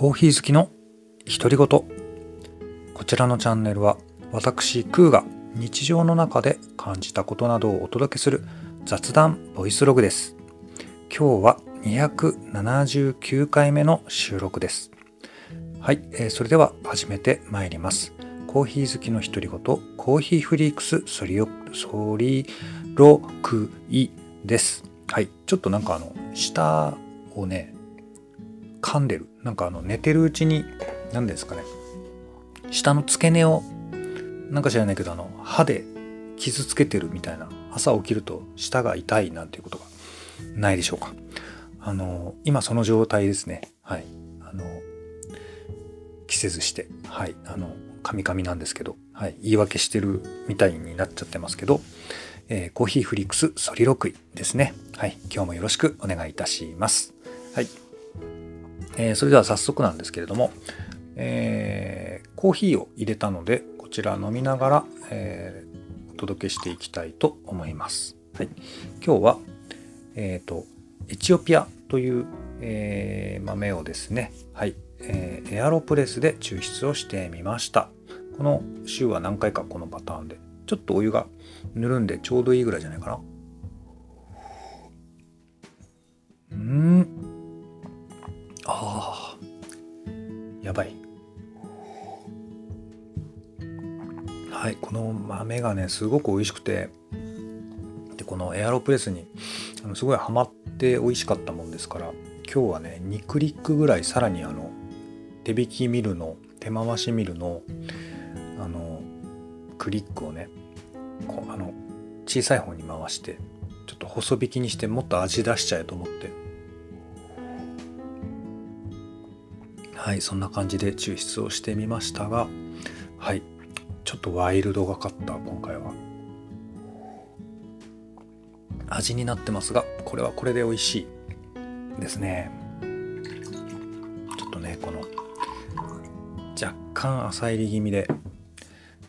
コーヒー好きの独り言こちらのチャンネルは私クーが日常の中で感じたことなどをお届けする雑談ボイスログです。今日は279回目の収録です。はい、えー、それでは始めてまいります。コーヒー好きの独り言コーヒーフリークスソリオソリロクイです。はいちょっとなんかあの下をね噛んでる。なんかあの寝てるうちに何ですかね。下の付け根をなんか知らないけどあの歯で傷つけてるみたいな朝起きると舌が痛いなんていうことがないでしょうか。あの今その状態ですね。はい。あの着せずしてはい。あのカミカミなんですけど、はい、言い訳してるみたいになっちゃってますけど、えー、コーヒーフリックスソリロクイですね。はい。今日もよろしくお願いいたします。はい。えー、それでは早速なんですけれども、えー、コーヒーを入れたのでこちら飲みながら、えー、お届けしていきたいと思います。はい、今日は、えーと、エチオピアという、えー、豆をですね、はいえー、エアロプレスで抽出をしてみました。この週は何回かこのパターンでちょっとお湯がぬるんでちょうどいいぐらいじゃないかな。うんああ。やばい。はいこの豆がねすごく美味しくて。でこのエアロプレスにあのすごいハマって美味しかったもんですから今日はね2クリックぐらいさらにあの手引きミルの手回しミルのあのクリックをねこあの小さい方に回してちょっと細引きにしてもっと味出しちゃえと思って。はいそんな感じで抽出をしてみましたがはいちょっとワイルドがかった今回は。味になってますがこれはこれで美味しい。ですね。ちょっとねこの若干浅入り気味で、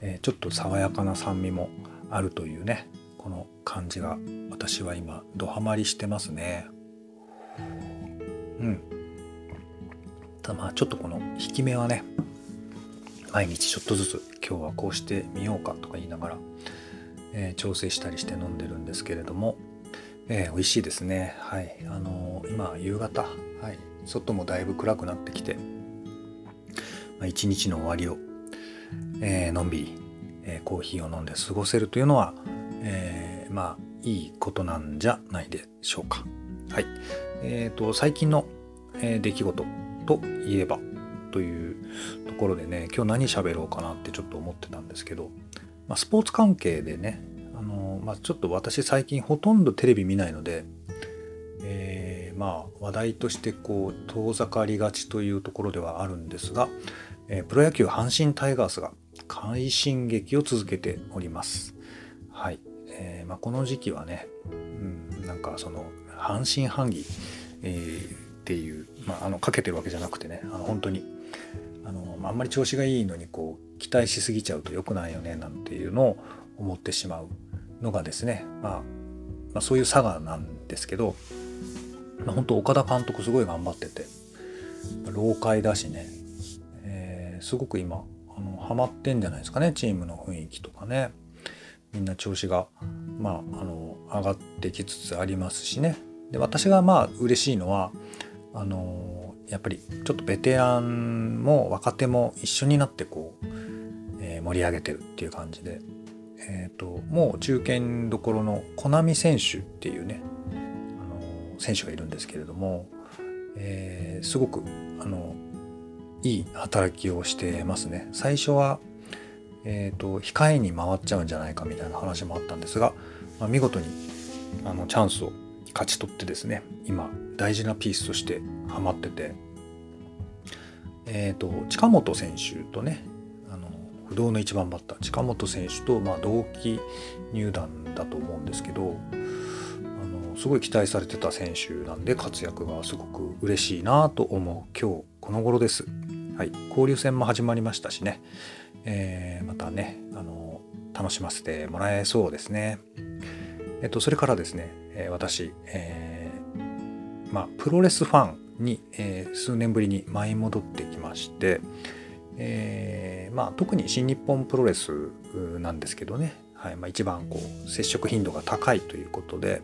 えー、ちょっと爽やかな酸味もあるというねこの感じが私は今ドハマりしてますね。うん。ただまあちょっとこの引き目はね毎日ちょっとずつ今日はこうしてみようかとか言いながら、えー、調整したりして飲んでるんですけれども、えー、美味しいですね。はい。あのー、今夕方、はい、外もだいぶ暗くなってきて、まあ、一日の終わりを、え、のんびり、えコーヒーを飲んで過ごせるというのは、えまあいいことなんじゃないでしょうか。はい。えーと最近の、え出来事。といえばというところでね今日何喋ろうかなってちょっと思ってたんですけど、まあ、スポーツ関係でねあの、まあ、ちょっと私最近ほとんどテレビ見ないので、えー、まあ話題としてこう遠ざかりがちというところではあるんですが、えー、プロ野球阪神タイガースが快進撃を続けております。はいえーまあ、この時期はね、うん、なんかその半信半疑、えーっていう、まあ、あのかけてるわけじゃなくてねあの本当に。あのあんまり調子がいいのにこう期待しすぎちゃうと良くないよねなんていうのを思ってしまうのがですね、まあ、まあ、そういう佐賀なんですけど、まあ、本当岡田監督すごい頑張ってて老快だしね、えー、すごく今あのハマってんじゃないですかねチームの雰囲気とかね。みんな調子が、まあ、あの上がってきつつありますしね。で私がまあ嬉しいのはあのやっぱりちょっとベテランも若手も一緒になってこう、えー、盛り上げてるっていう感じで、えーと、もう中堅どころのコナミ選手っていうね、あの選手がいるんですけれども、えー、すごくあのいい働きをしてますね。最初は、えーと、控えに回っちゃうんじゃないかみたいな話もあったんですが、まあ、見事にあのチャンスを勝ち取ってですね今大事なピースとしてハマってて。えっ、と近本選手とねあの不動の1番バッター。近本選手と、まあ、同期入団だと思うんですけどあのすごい期待されてた選手なんで活躍がすごく嬉しいなと思う。今日この頃です。はい、交流戦も始まりましたしね、えー、またねあの楽しませてもらえそうですね。えっと、それからですね、え私、えー、まあ、プロレスファンに、えー、数年ぶりに舞い戻ってきまして、えーまあ、特に新日本プロレスなんですけどね、はいまあ、一番こう接触頻度が高いということで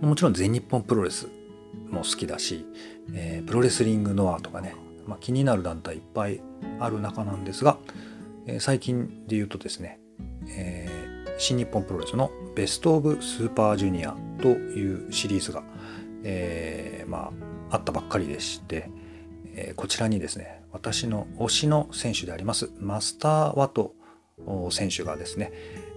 もちろん全日本プロレスも好きだし、えー、プロレスリングノアとかね、まあ、気になる団体いっぱいある中なんですが、えー、最近で言うとですね、えー、新日本プロレスのベスト・オブ・スーパージュニアというシリーズが、えー、まあ、あったばっかりでして、えー、こちらにですね私の推しの選手でありますマスター・ワト選手がですね、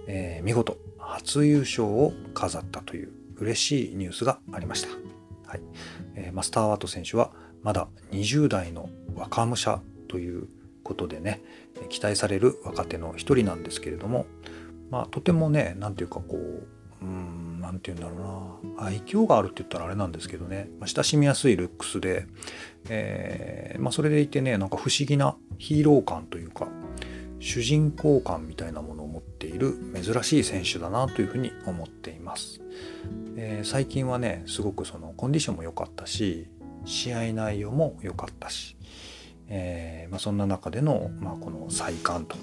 えー、見事初優勝を飾ったという嬉しいニュースがありました、はい。えー、マスター・ワト選手はまだ20代の若武者ということでね期待される若手の一人なんですけれども、まあ、とてもね何ていうかこううん何て言うんだろうな。愛嬌があるって言ったらあれなんですけどね、まあ、親しみやすいルックスで、えーまあ、それでいてねなんか不思議なヒーロー感というか主人公感みたいなものを持っている珍しい選手だなというふうに思っています、えー、最近はねすごくそのコンディションも良かったし試合内容も良かったし、えーまあ、そんな中での、まあ、この再冠と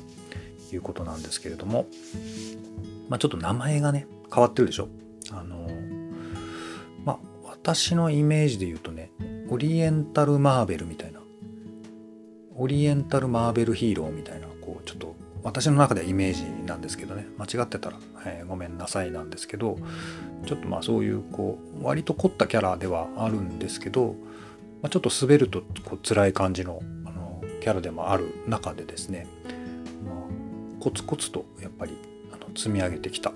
いうことなんですけれども、まあ、ちょっと名前がね変わってるでしょ？あのまあ私のイメージで言うとねオリエンタルマーベルみたいなオリエンタルマーベルヒーローみたいなこうちょっと私の中ではイメージなんですけどね。間違ってたら、えー、ごめんなさいなんですけどちょっとまあそういうこう割と凝ったキャラではあるんですけど、まあ、ちょっと滑るとこう辛い感じのあのキャラでもある中でですね、まあ、コツコツとやっぱりあの積み上げてきた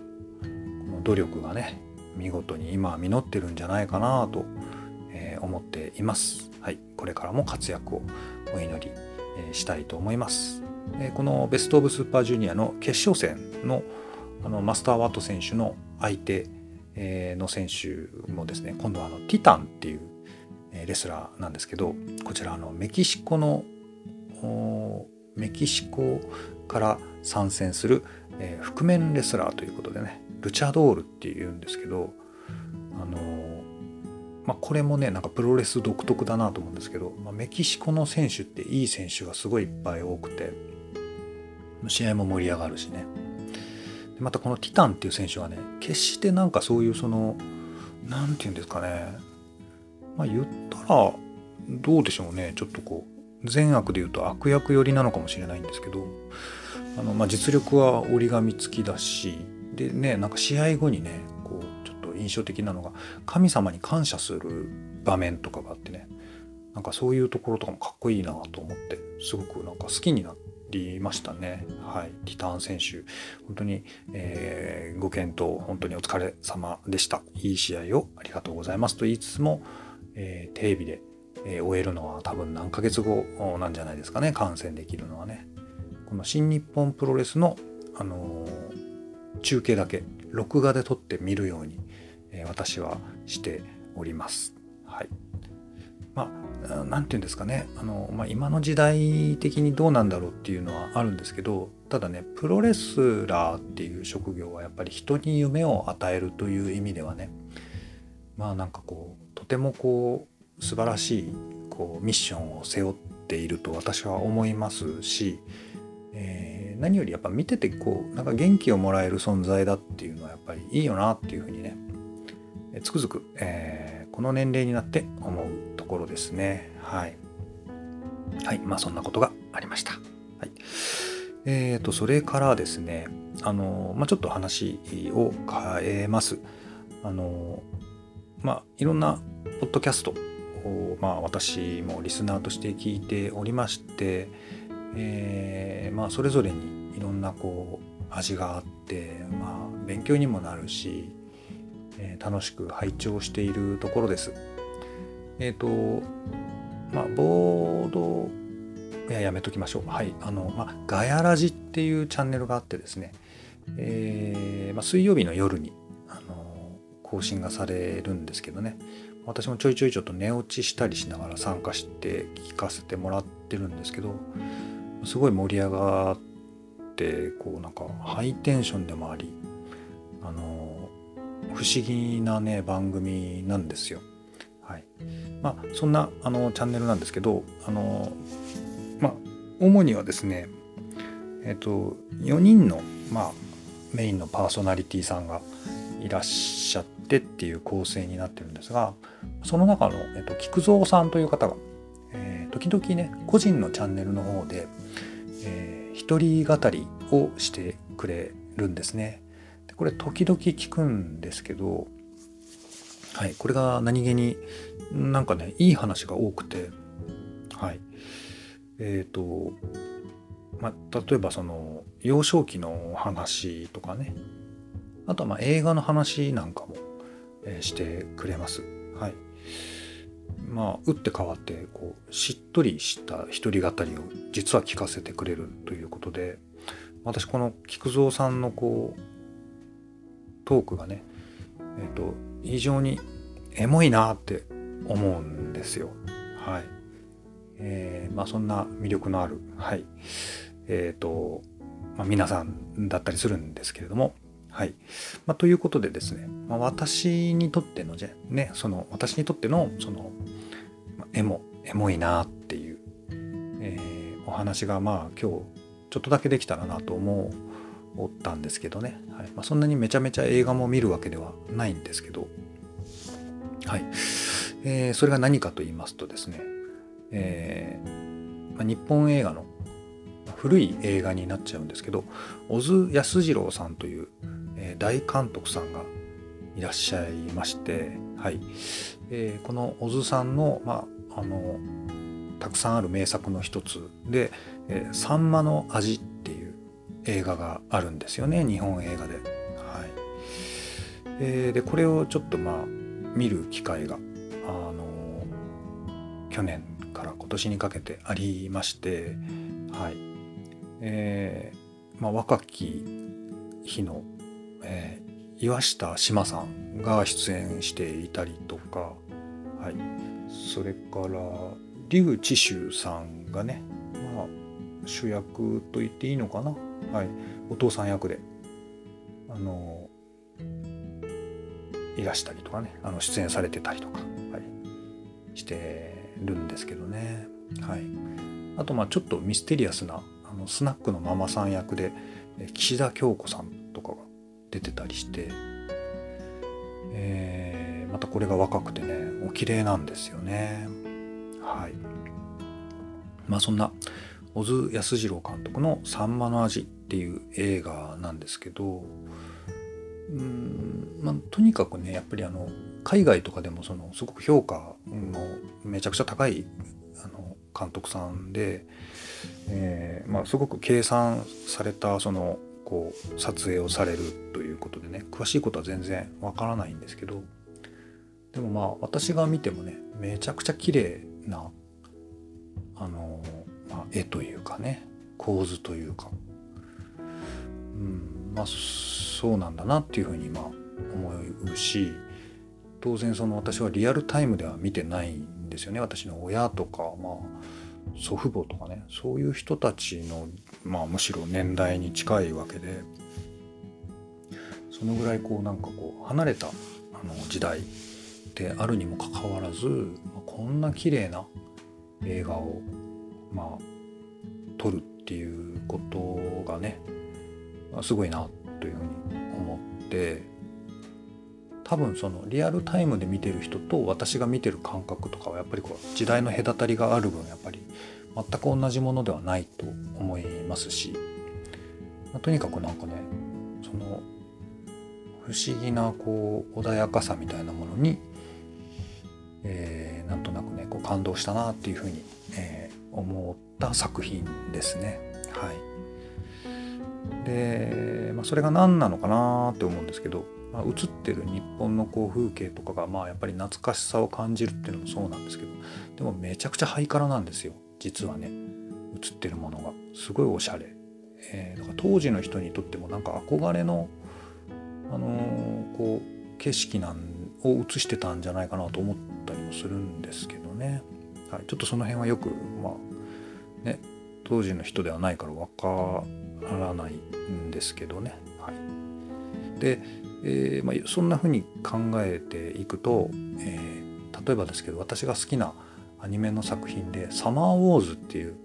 努力がね見事に今は実ってるんじゃないかなと、えー、思っています。はい、これからも活躍をお祈りえしたいと思います。このベスト・オブ・スーパージュニアの決勝戦のあのマスター・ワット選手の相手の選手もですね今度はあのティタンっていうレスラーなんですけどこちらあのメキシコのメキシコから参戦する、えー、覆面レスラーということでねルチャドールっていうんですけどあのまあ、これもねなんかプロレス独特だなと思うんですけど、まあ、メキシコの選手っていい選手がすごいいっぱい多くて試合も盛り上がるしね。でまたこのティタンっていう選手はね決してなんかそういうその何て言うんですかねまあ言ったらどうでしょうねちょっとこう善悪で言うと悪役寄りなのかもしれないんですけどあの、まあ、実力は折り紙付きだしでねなんか試合後にねこうちょっと印象的なのが神様に感謝する場面とかがあってねなんかそういうところとかもかっこいいなと思ってすごくなんか好きになりましたね。はい、ティターン選手本当に、えー、ご検討本当にお疲れ様でした。いい試合をありがとうございますと言いつつも、えー、テレビで、えー、終えるのは多分何ヶ月後なんじゃないですかね観戦できるのはね。この新日本プロレスの、あの中継だけ録画で撮って見るようにえ私はしております。はい。まあ、なんていうんですかね。あの、まあ、今の時代的にどうなんだろうっていうのはあるんですけど、ただね、プロレスラーっていう職業はやっぱり人に夢を与えるという意味ではね、まあなんかこう、とてもこう、素晴らしいこうミッションを背負っていると私は思いますし、えー、何よりやっぱ見ててこうなんか元気をもらえる存在だっていうのはやっぱりいいよなっていうふうにねつくづく、えー、この年齢になって思うところですね。はい。はい。まあそんなことがありました。はい。えーと、それからですね、あの、まあちょっと話を変えます。あの、まあいろんなポッドキャストを、まあ私もリスナーとして聞いておりまして、えー、まあそれぞれにいろんなこう味があって、まあ勉強にもなるし、えー、楽しく拝聴しているところです。えっ、ー、と、まあ、ボード、いや、やめときましょう。はい。あの、まあ、ガヤラジっていうチャンネルがあってですね、えー、まあ、水曜日の夜に、あの、更新がされるんですけどね、私もちょいちょいちょっと寝落ちしたりしながら参加して聞かせてもらってるんですけど、すごい盛り上がって、こうなんかハイテンションでもありあの、不思議なね番組なんですよ。はい、まあ、そんなあのチャンネルなんですけどあの、まあ、主にはですね、えっと、4人の、まあ、メインのパーソナリティさんがいらっしゃってっていう構成になってるんですがその中の、えっと、菊蔵さんという方が、時々ね個人のチャンネルの方で、えー、一人語りをしてくれるんですね。でこれ時々聞くんですけどはい、これが何気になんかねいい話が多くてはい。え、ー、とまあ例えばその幼少期の話とかね。あとはま映画の話なんかも、え、してくれます。はい。まあ打って変わってこうしっとりした一人語りを実は聞かせてくれるということで私この菊蔵さんのこうトークがねえっ、ー、と非常にエモいなって思うんですよ。はい。えー、まあそんな魅力のある、はい。えっ、ー、と、まあ、皆さんだったりするんですけれども、はい。まあ、ということでですね、まあ、私にとってのじゃ、ね、その、私にとっての、その、エモ、エモいなっていう、えー、お話が、まあ今日、ちょっとだけできたらなと思ったんですけどね。はいまあ、そんなにめちゃめちゃ映画も見るわけではないんですけど、はい。えー、それが何かと言いますとですね、えー、まあ、日本映画の古い映画になっちゃうんですけど小津安二郎さんという、え、大監督さんがいらっしゃいまして、はいえー、この小津さんの,、まあ、あのたくさんある名作の一つ。で「えー、さんまの味」っていう映画があるんですよね。日本映画で。はい。えー、でこれをちょっとまあ見る機会があの去年から今年にかけてありまして。はい。えー、まあ、若き日の、えー、岩下志麻さんが出演していたりとか、はい、それから劉智秀さんがね、まあ、主役と言っていいのかな、はい、お父さん役であのいらしたりとかねあの出演されてたりとか、はい、してるんですけどね、はい、あとまあちょっとミステリアスなあのスナックのママさん役で岸田京子さんとかが出てたりして、えー、またこれが若くてねお綺麗なんですよね。はい。まあそんな小津安二郎監督の「さんまの味」っていう映画なんですけどうんまあ、とにかくねやっぱりあの海外とかでもそのすごく評価のめちゃくちゃ高いあの監督さんで、えーまあ、すごく計算されたそのこう撮影をされるということでね詳しいことは全然わからないんですけどでもまあ私が見てもねめちゃくちゃ綺麗なあの、まあ、絵というかね構図というか、うんまあそうなんだなっていうふうに今思うし当然その私はリアルタイムでは見てないんですよね。私の親とかまあ祖父母とかねそういう人たちの、まあ、むしろ年代に近いわけでそのぐらいこうなんかこう離れたあの時代であるにもかかわらずこんな綺麗な映画をまあ撮るっていうことがねすごいなというふうに思って多分そのリアルタイムで見てる人と私が見てる感覚とかはやっぱりこう時代の隔たりがある分やっぱり全く同じものではないと思いますし、まあ、とにかくなんかねその不思議なこう穏やかさみたいなものに、えー、なんとなくねこう感動したなっていうふうに、えー、思った作品ですね。はい。で、まあ、それが何なのかなって思うんですけど、まあ、映ってる日本のこう風景とかがまあやっぱり懐かしさを感じるっていうのもそうなんですけどでもめちゃくちゃハイカラなんですよ実はね。映ってるものが。すごいおしゃれ、えー、だから当時の人にとってもなんか憧れの、あのー、こう景色なんを映してたんじゃないかなと思ったするんですけどね、はい、ちょっとその辺はよくまあね当時の人ではないから分からないんですけどね。はい、で、えー、まあ、そんな風に考えていくと、えー、例えばですけど私が好きなアニメの作品で「サマーウォーズ」っていう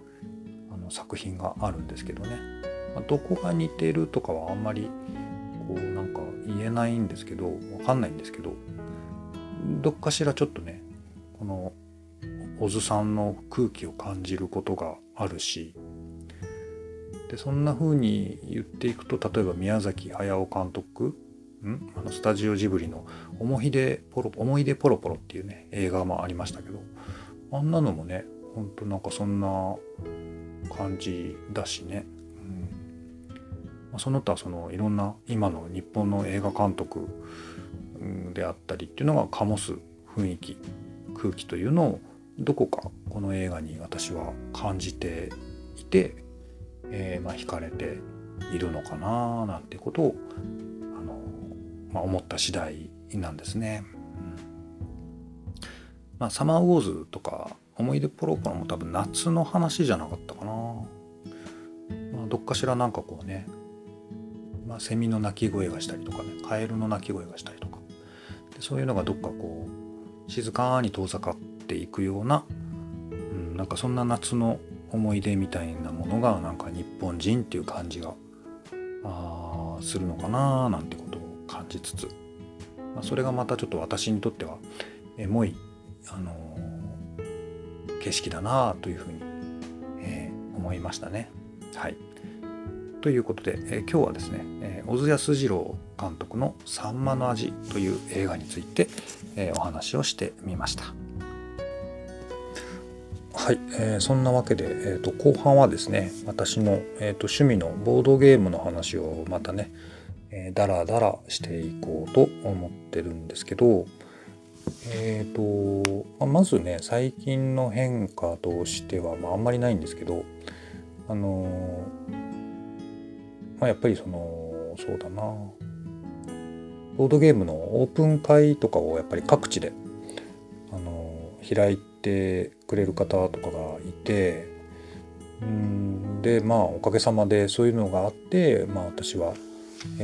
あの作品があるんですけどね、まあ、どこが似てるとかはあんまりこうなんか言えないんですけどわかんないんですけどどっかしらちょっとねこの小津さんの空気を感じることがあるしでそんな風に言っていくと例えば宮崎駿監督ん？あのスタジオジブリの思い出ポロ「思い出ポロポロ」っていうね映画もありましたけどあんなのもねほんとなんかそんな感じだしね、うん。ま、その他そのいろんな今の日本の映画監督であったりっていうのが醸す雰囲気。空気というのをどこかこの映画に私は感じていて、えー、まあ惹かれているのかななんてことをあの、まあ、思った次第なんですね。まあ、サマーウォーズとか思い出ポロポロも多分夏の話じゃなかったかな。まあ、どっかしらなんかこうね、まあ、セミの鳴き声がしたりとかね、カエルの鳴き声がしたりとか、でそういうのがどっかこう、静かに遠ざかっていくような、うん、なんかそんな夏の思い出みたいなものがなんか日本人っていう感じがあするのかななんてことを感じつつ、まあ、それがまたちょっと私にとってはエモいあのー、景色だなというふうに、えー、思いましたね。はい。ということで、え、今日はですね、え小津安二郎監督の「さんまの味」という映画について、えお話をしてみました。はい、えー、そんなわけで、えーと、後半はですね私の、えーと、趣味のボードゲームの話をまたね、えー、だらだらしていこうと思ってるんですけど、え、ー、と、まあ、まずね最近の変化としては、まあ、あんまりないんですけどあのまあ、やっぱりそのそうだな。ボードゲームのオープン会とかをやっぱり各地であの開いてくれる方とかがいてうんでまあおかげさまでそういうのがあって、まあ、私は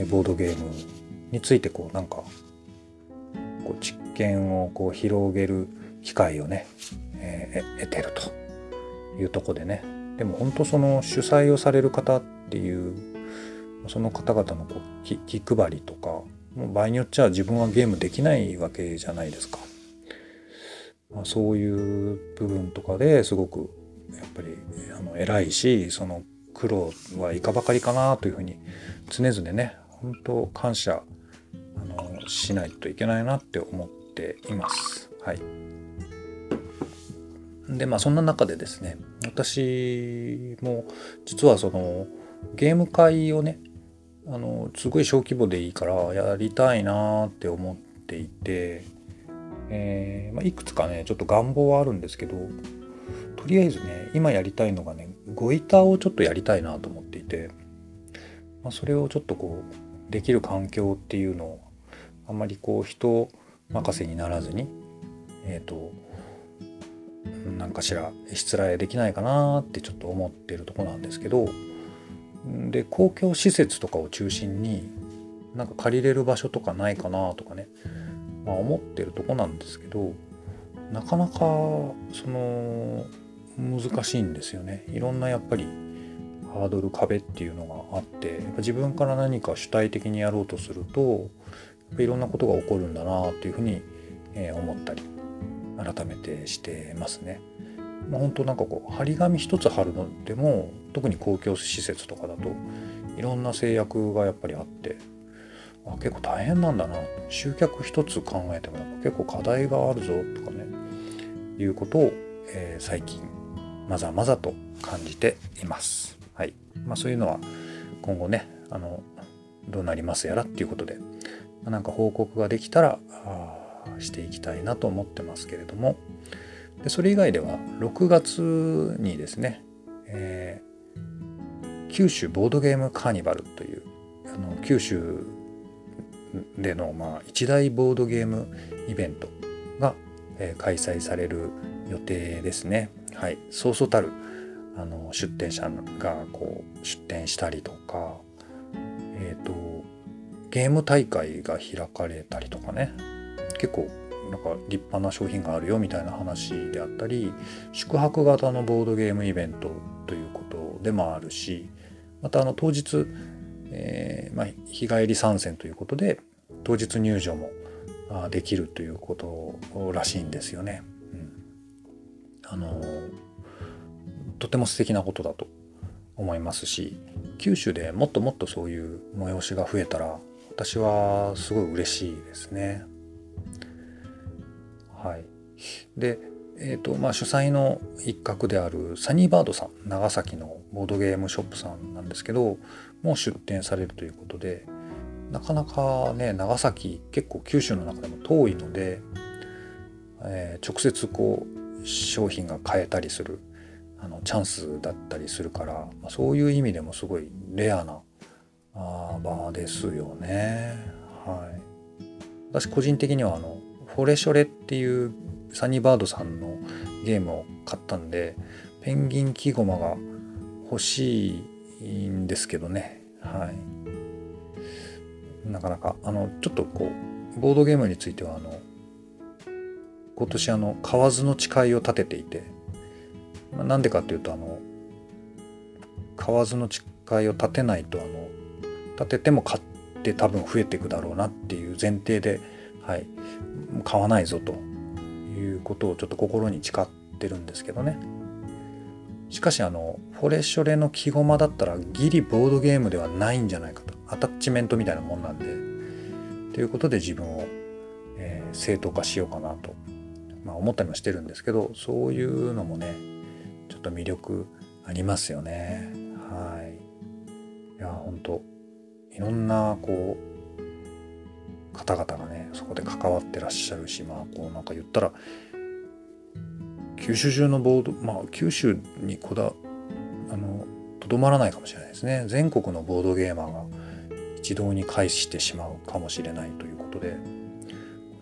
ボードゲームについてこうなんかこう実験をこう広げる機会をね、えー、得てるというとこでね。でも本当その主催をされる方っていうその方々のこう気配りとかもう場合によっちゃ自分はゲームできないわけじゃないですか。まあ、そういう部分とかですごくやっぱりあの偉いしその苦労はいかばかりかなというふうに常々ね本当感謝あのしないといけないなって思っています。はい、でまあそんな中でですね私も実はそのゲーム会をねあのすごい小規模でいいからやりたいなって思っていて、えーまあ、いくつかねちょっと願望はあるんですけどとりあえずね今やりたいのがねゴイターをちょっとやりたいなと思っていて、まあ、それをちょっとこうできる環境っていうのをあんまりこう人任せにならずにえっ、ー、と何かしらしつらえできないかなってちょっと思ってるとこなんですけどで公共施設とかを中心になんか借りれる場所とかないかなとかね、まあ、思ってるとこなんですけどなかなかその難しいんですよねいろんなやっぱりハードル壁っていうのがあってやっぱ自分から何か主体的にやろうとするといろんなことが起こるんだなっていうふうに思ったり改めてしてますね。まあ、本当なんかこう張り紙一つ貼るのでも特に公共施設とかだといろんな制約がやっぱりあってあ結構大変なんだな。集客一つ考えても結構課題があるぞとかね。いうことを、えー、最近まざまざと感じています。はい。まあ、そういうのは今後ねあのどうなりますやらっていうことで、まあ、なんか報告ができたらしていきたいなと思ってますけれども、でそれ以外では6月にですね、えー、九州ボードゲームカーニバルというあの九州での、まあ、一大ボードゲームイベントが、えー、開催される予定ですね。はい、そうそうたるあの出店者がこう出店したりとか、え、ー、とゲーム大会が開かれたりとかね結構なんか立派な商品があるよみたいな話であったり宿泊型のボードゲームイベントということでもあるしまたあの当日、えーまあ、日帰り参戦ということで当日入場もできるということらしいんですよね。うん、あのとても素敵なことだと思いますし九州でもっともっとそういう催しが増えたら私はすごい嬉しいですね。はい、で、えーとまあ、主催の一角であるサニーバードさん長崎のボードゲームショップさんなんですけどもう出店されるということでなかなかね長崎結構九州の中でも遠いので、えー、直接こう商品が買えたりするあのチャンスだったりするから、まあ、そういう意味でもすごいレアなあ場ですよね。はい、私個人的にはあのフォレショレっていうサニーバードさんのゲームを買ったんでペンギン木ごまが欲しいんですけどね。はい。なかなかあのちょっとこうボードゲームについてはあの今年あの河津の誓いを立てていてなんでかっていうとあの河津の誓いを立てないとあの立てても買って多分増えていくだろうなっていう前提で、はい、買わないぞということをちょっと心に誓ってるんですけどね。しかしあのフォレショレの木駒だったらギリボードゲームではないんじゃないかと。アタッチメントみたいなもんなんで。ということで自分を、えー、正当化しようかなと、まあ、思ったりもしてるんですけどそういうのもねちょっと魅力ありますよね。はい。いや本当いろんなこう方々がねそこで関わってらっしゃるしまあこうなんか言ったら九州中のボードまあ九州にこだあのとどまらないかもしれないですね全国のボードゲーマーが一堂に会してしまうかもしれないということでこ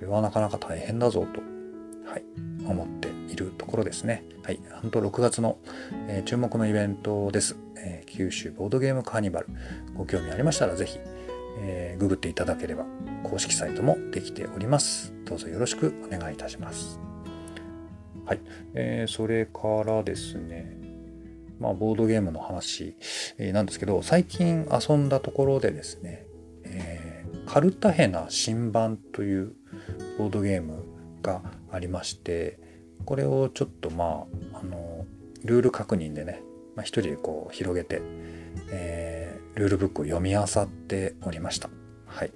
れはなかなか大変だぞと、はい、思っているところですね。はい、本当6月の、えー、注目のイベントです、えー、九州ボードゲームカーニバル。ご興味ありましたら是非、えー、ググっていただければ公式サイトもできております。どうぞよろしくお願いいたします。はい、えー、それからですね、まあ、ボードゲームの話、えー、なんですけど、最近遊んだところでですね、えー、カルタヘナ新版というボードゲームがありまして、これをちょっとまあ、あの、ルール確認でね、まあ、一人でこう広げて、えー、ルールブックを読み漁っておりました。はい。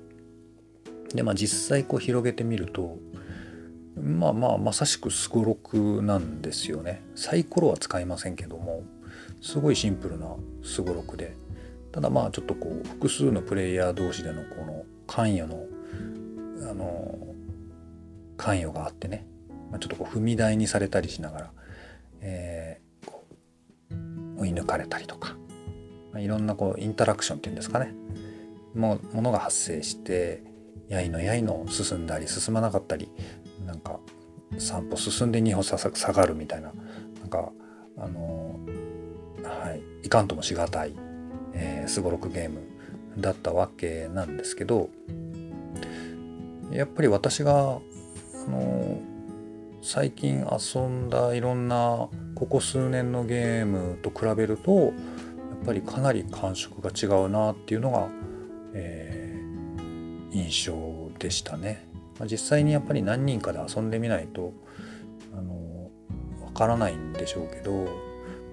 でまあ実際こう広げてみるとまあまあまさしくすごろくなんですよねサイコロは使いませんけどもすごいシンプルなすごろくでただまあちょっとこう複数のプレイヤー同士でのこの関与のあの関与があってね、まあ、ちょっとこう踏み台にされたりしながら、えー、追い抜かれたりとか、まあ、いろんなこうインタラクションっていうんですかね。もものが発生してやいのやいの進んだり進まなかったりなんか散歩進んで2歩下がるみたいな。なんかあのはい。いかんともしがたいすごろくゲームだったわけなんですけどやっぱり私があの最近遊んだいろんなここ数年のゲームと比べるとっぱりかなり感触が違うなっていうのが、えー印象でしたね。まあ、実際にやっぱり何人かで遊んでみないとあのわからないんでしょうけど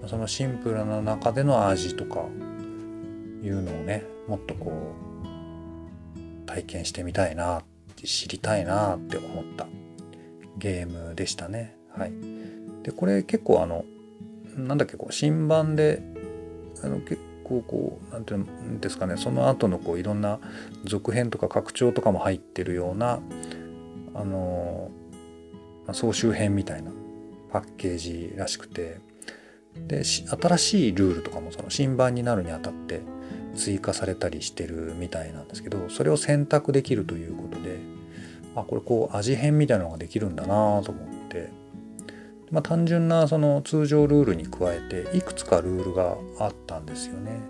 そのシンプルな中での味とかいうのをねもっとこう体験してみたいな知りたいなって思ったゲームでしたね。はい、でこれ結構あのなんだっけこう新版であの結構こう何て言うんですかねその後のこういろんな続編とか拡張とかも入ってるようなあのまあ総集編みたいなパッケージらしくてで新しいルールとかもその新版になるにあたって追加されたりしてるみたいなんですけどそれを選択できるということであこれこう味変みたいなのができるんだなと思ってまあ、単純なその通常ルールに加えていくつかルールがあったんですよね。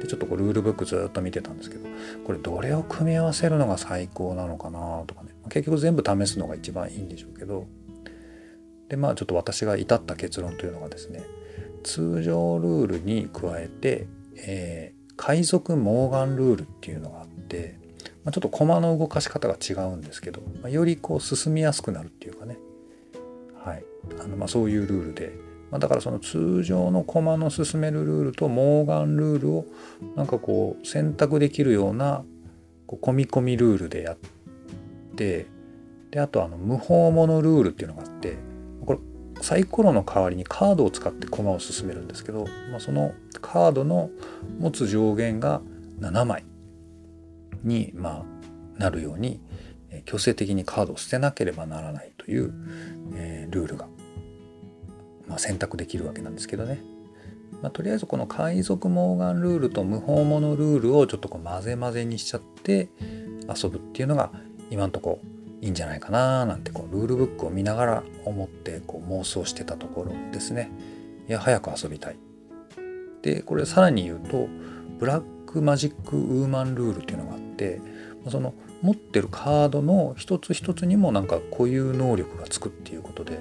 でちょっとこうルールブックずっと見てたんですけどこれどれを組み合わせるのが最高なのかなとかね。ま結局全部試すのが一番いいんでしょうけど。でまあちょっと私が至った結論というのがですね通常ルールに加えて、えー、海賊モーガンルールっていうのがあって、まあ、ちょっと駒の動かし方が違うんですけど、まあ、よりこう進みやすくなるっていうかね、あのまあ、そういうルールで、まあ、だからその通常の駒の進めるルールとモーガンルールをなんかこう選択できるようなこう込み込みルールでやってであとあの無法者ルールっていうのがあってこれサイコロの代わりにカードを使って駒を進めるんですけど、まあ、そのカードの持つ上限が7枚に、まあ、なるように強制的にカードを捨てなければならないという、えー、ルールが、まあ、選択できるわけなんですけどね。まあ、とりあえずこの海賊モーガンルールと無法者ルールをちょっとこう混ぜ混ぜにしちゃって遊ぶっていうのが今んとこいいんじゃないかななんてこうルールブックを見ながら思ってこう妄想してたところですね。いや早く遊びたい。でこれさらに言うとブラックマジックウーマンルールっていうのがあってその持ってるカードの一つ一つにもなんか固有能力がつくっていうことで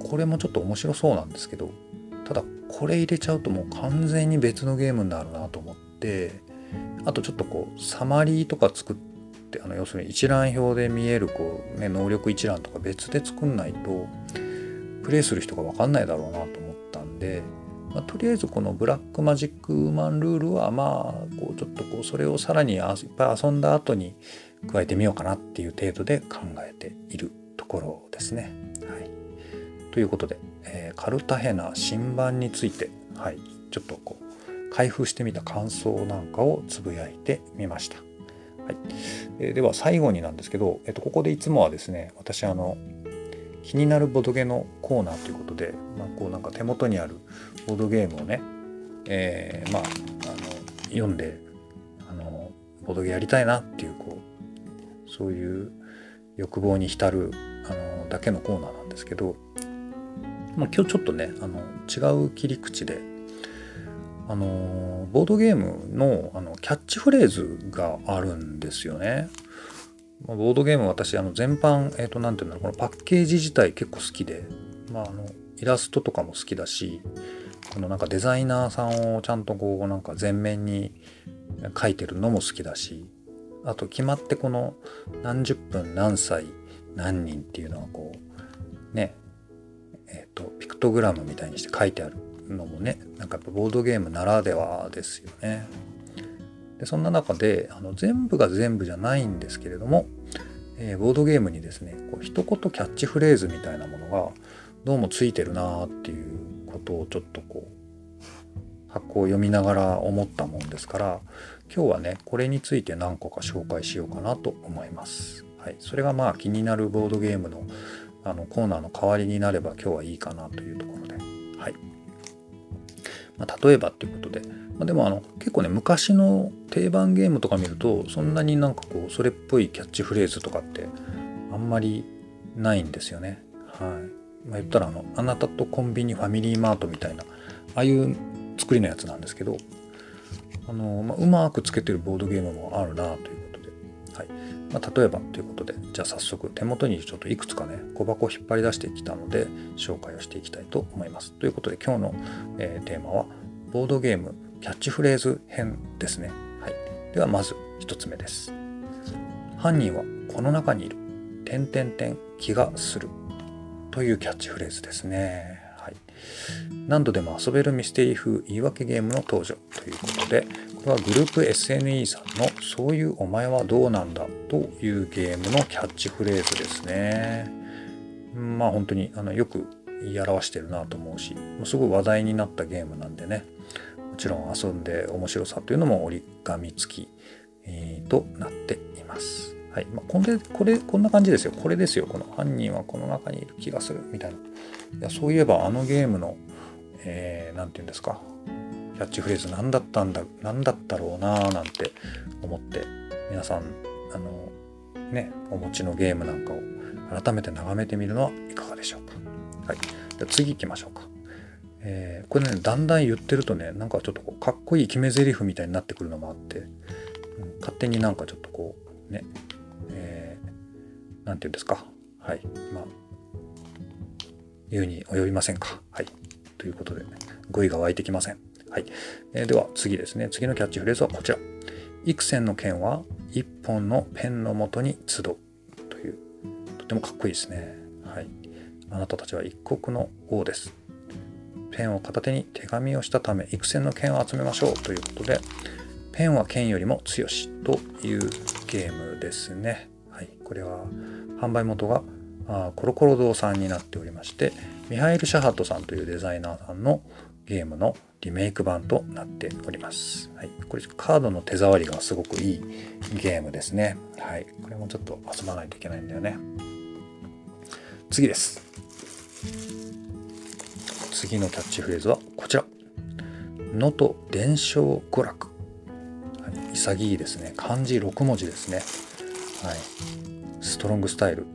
これもちょっと面白そうなんですけどただこれ入れちゃうともう完全に別のゲームになるなと思ってあとちょっとこうサマリーとか作ってあの要するに一覧表で見えるこう、ね、能力一覧とか別で作んないとプレイする人が分かんないだろうなと思ったんで、まあ、とりあえずこのブラックマジックウーマンルールはまあこうちょっとこうそれをさらにいっぱい遊んだ後に加えてみようかなっていう程度で考えているところですね。はい、ということでえー、カルタヘナ新版について、はい、ちょっとこう開封してみた感想なんかをつぶやいてみました。はいえー、では最後になんですけど、えー、とここでいつもはですね私あの気になるボドゲのコーナーということで、まあ、こうなんか手元にあるボードゲームをね、えー、まああの読んであのボドゲやりたいなっていうこうそういう欲望に浸るあのだけのコーナーなんですけどまあ、今日ちょっとねあの違う切り口であのボードゲームのあのキャッチフレーズがあるんですよね。まあボードゲーム私あの全般えっ、ー、と何て言うんだろうこのパッケージ自体結構好きで、まあ、あのイラストとかも好きだしこのなんかデザイナーさんをちゃんとこうなんか前面に書いてるのも好きだしあと決まってこの何十分何歳何人っていうのはこうねと、ピクトグラムみたいにして書いてあるのもねなんかやっぱボードゲームならではですよね。でそんな中であの全部が全部じゃないんですけれども、えー、ボードゲームにですねこう一言キャッチフレーズみたいなものがどうもついてるなっていうことをちょっとこう発行を読みながら思ったもんですから今日はねこれについて何個か紹介しようかなと思います。はい、それがまあ気になるボードゲームのあのコーナーの代わりになれば今日はいいかなというところで、はい。まあ、例えばっていうことで、まあ、でもあの結構ね昔の定番ゲームとか見るとそんなになんかこうそれっぽいキャッチフレーズとかってあんまりないんですよね。はい。まあ、言ったらあの「あなたとコンビニファミリーマート」みたいなああいう作りのやつなんですけどあの、まあ、うまくつけてるボードゲームもあるなということで、はい。まあ、例えばということでじゃあ早速手元にちょっといくつかね小箱を引っ張り出してきたので紹介をしていきたいと思います。ということで今日の、えー、テーマはボードゲームキャッチフレーズ編ですね。はい、ではまず1つ目です。犯人はこの中にいる。点点点気がする。というキャッチフレーズですね。何度でも遊べるミステリー風言い訳ゲームの登場ということでこれはグループ SNE さんの「そういうお前はどうなんだ」というゲームのキャッチフレーズですね。まあ本当にあのよく言い表してるなと思うしすごい話題になったゲームなんでねもちろん遊んで面白さというのも折り紙付き、えー、となっています。はい。まあ、これこれこんな感じですよ。これですよ。この犯人はこの中にいる気がする。みたいな。いやそういえばあのゲームの何、えー、て言うんですかキャッチフレーズ何だったんだ何だったろうななんて思って皆さんあのねお持ちのゲームなんかを改めて眺めてみるのはいかがでしょうか。はい、じゃ次行きましょうか。えー、これねだんだん言ってるとねなんかちょっとこうかっこいい決め台詞みたいになってくるのもあって、うん、勝手になんかちょっとこうね、え何て言うんですか。はい。まあ、言うに及びませんか？はい。ということで、ね語彙が湧いてきません。はい。えー、では次ですね。次のキャッチフレーズはこちら。幾千の剣は一本のペンのもとに集うという、とてもかっこいいですね。はい。あなたたちは一国の王です。ペンを片手に手紙をしたため、幾千の剣を集めましょうということで、ペンは剣よりも強しというゲームですね。はい。これは販売元がコロコロ堂さんになっておりまして、ミハイル・シャハトさんというデザイナーさんのゲームのリメイク版となっております。はい、これカードの手触りがすごくいいゲームですね。はい、これもちょっと遊ばないといけないんだよね。次です。次のキャッチフレーズはこちら。能登伝承娯楽。はい、潔いですね。漢字6文字ですね。はい。ストロングスタイル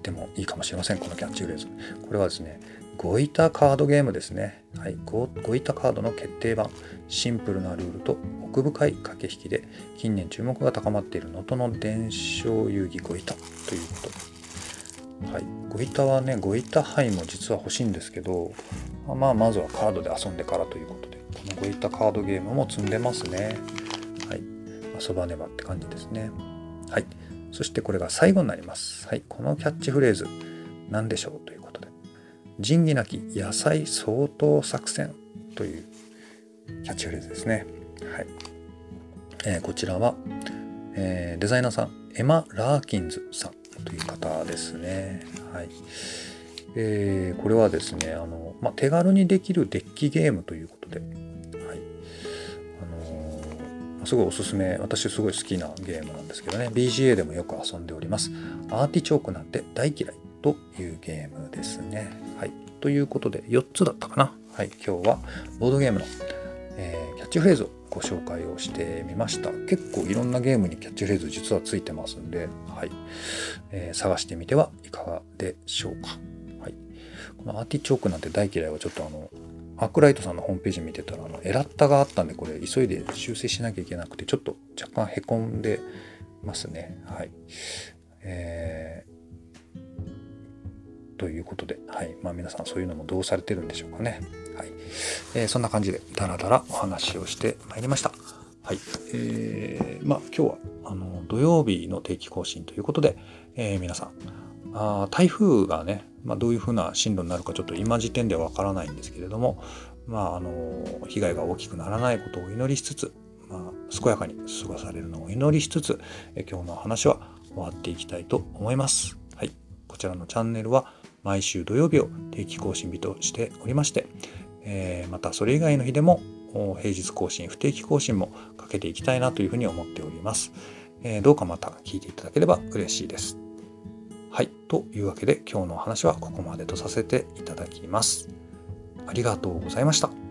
ってもいいかもしれません。このキャッチフレーズ。これはですね、ゴイタカードゲームですね。はい、ゴゴイタカードの決定版。シンプルなルールと奥深い駆け引きで近年注目が高まっている能登の伝承遊戯ゴイタということ。はい、ゴイタはね、ゴイタ杯も実は欲しいんですけど、まあ、まずはカードで遊んでからということで、このゴイタカードゲームも積んでますね。はい、遊ばねばって感じですね。はい、そしてこれが最後になります。はい、このキャッチフレーズ、何でしょうということで仁義なき野菜掃討作戦というキャッチフレーズですね。はいえー、こちらは、えー、デザイナーさん、エマ・ラーキンズさんという方ですね。はいえー、これはですね、あのまあ、手軽にできるデッキゲームということで、すごいおすすめ、私すごい好きなゲームなんですけどね、BGA でもよく遊んでおります。アーティチョークなんて大嫌いというゲームですね。はい。ということで、4つだったかな。はい。今日はボードゲームの、えー、キャッチフレーズをご紹介をしてみました。結構いろんなゲームにキャッチフレーズ実はついてますんで、はい。えー、探してみてはいかがでしょうか。はい。このアーティチョークなんて大嫌いはちょっとあの、アークライトさんのホームページ見てたら、あの、エラッタがあったんで、これ急いで修正しなきゃいけなくて、ちょっと若干へこんでますね。はい。えーということで、はいまあ、皆さんそういうのもどうされてるんでしょうかね。はいえー、そんな感じでダラダラお話をしてまいりました。はいえー、まあ、今日はあの土曜日の定期更新ということで、えー、皆さんあ台風がね、まあ、どういうふうな進路になるかちょっと今時点ではわからないんですけれども、まあ、あの被害が大きくならないことを祈りしつつ、まあ、健やかに過ごされるのを祈りしつつ、え今日の話は終わっていきたいと思います。はい、こちらのチャンネルは毎週土曜日を定期更新日としておりまして、えー、またそれ以外の日でも平日更新、不定期更新もかけていきたいなというふうに思っております。えー、どうかまた聞いていただければ嬉しいです。はい。というわけで今日のお話はここまでとさせていただきます。ありがとうございました。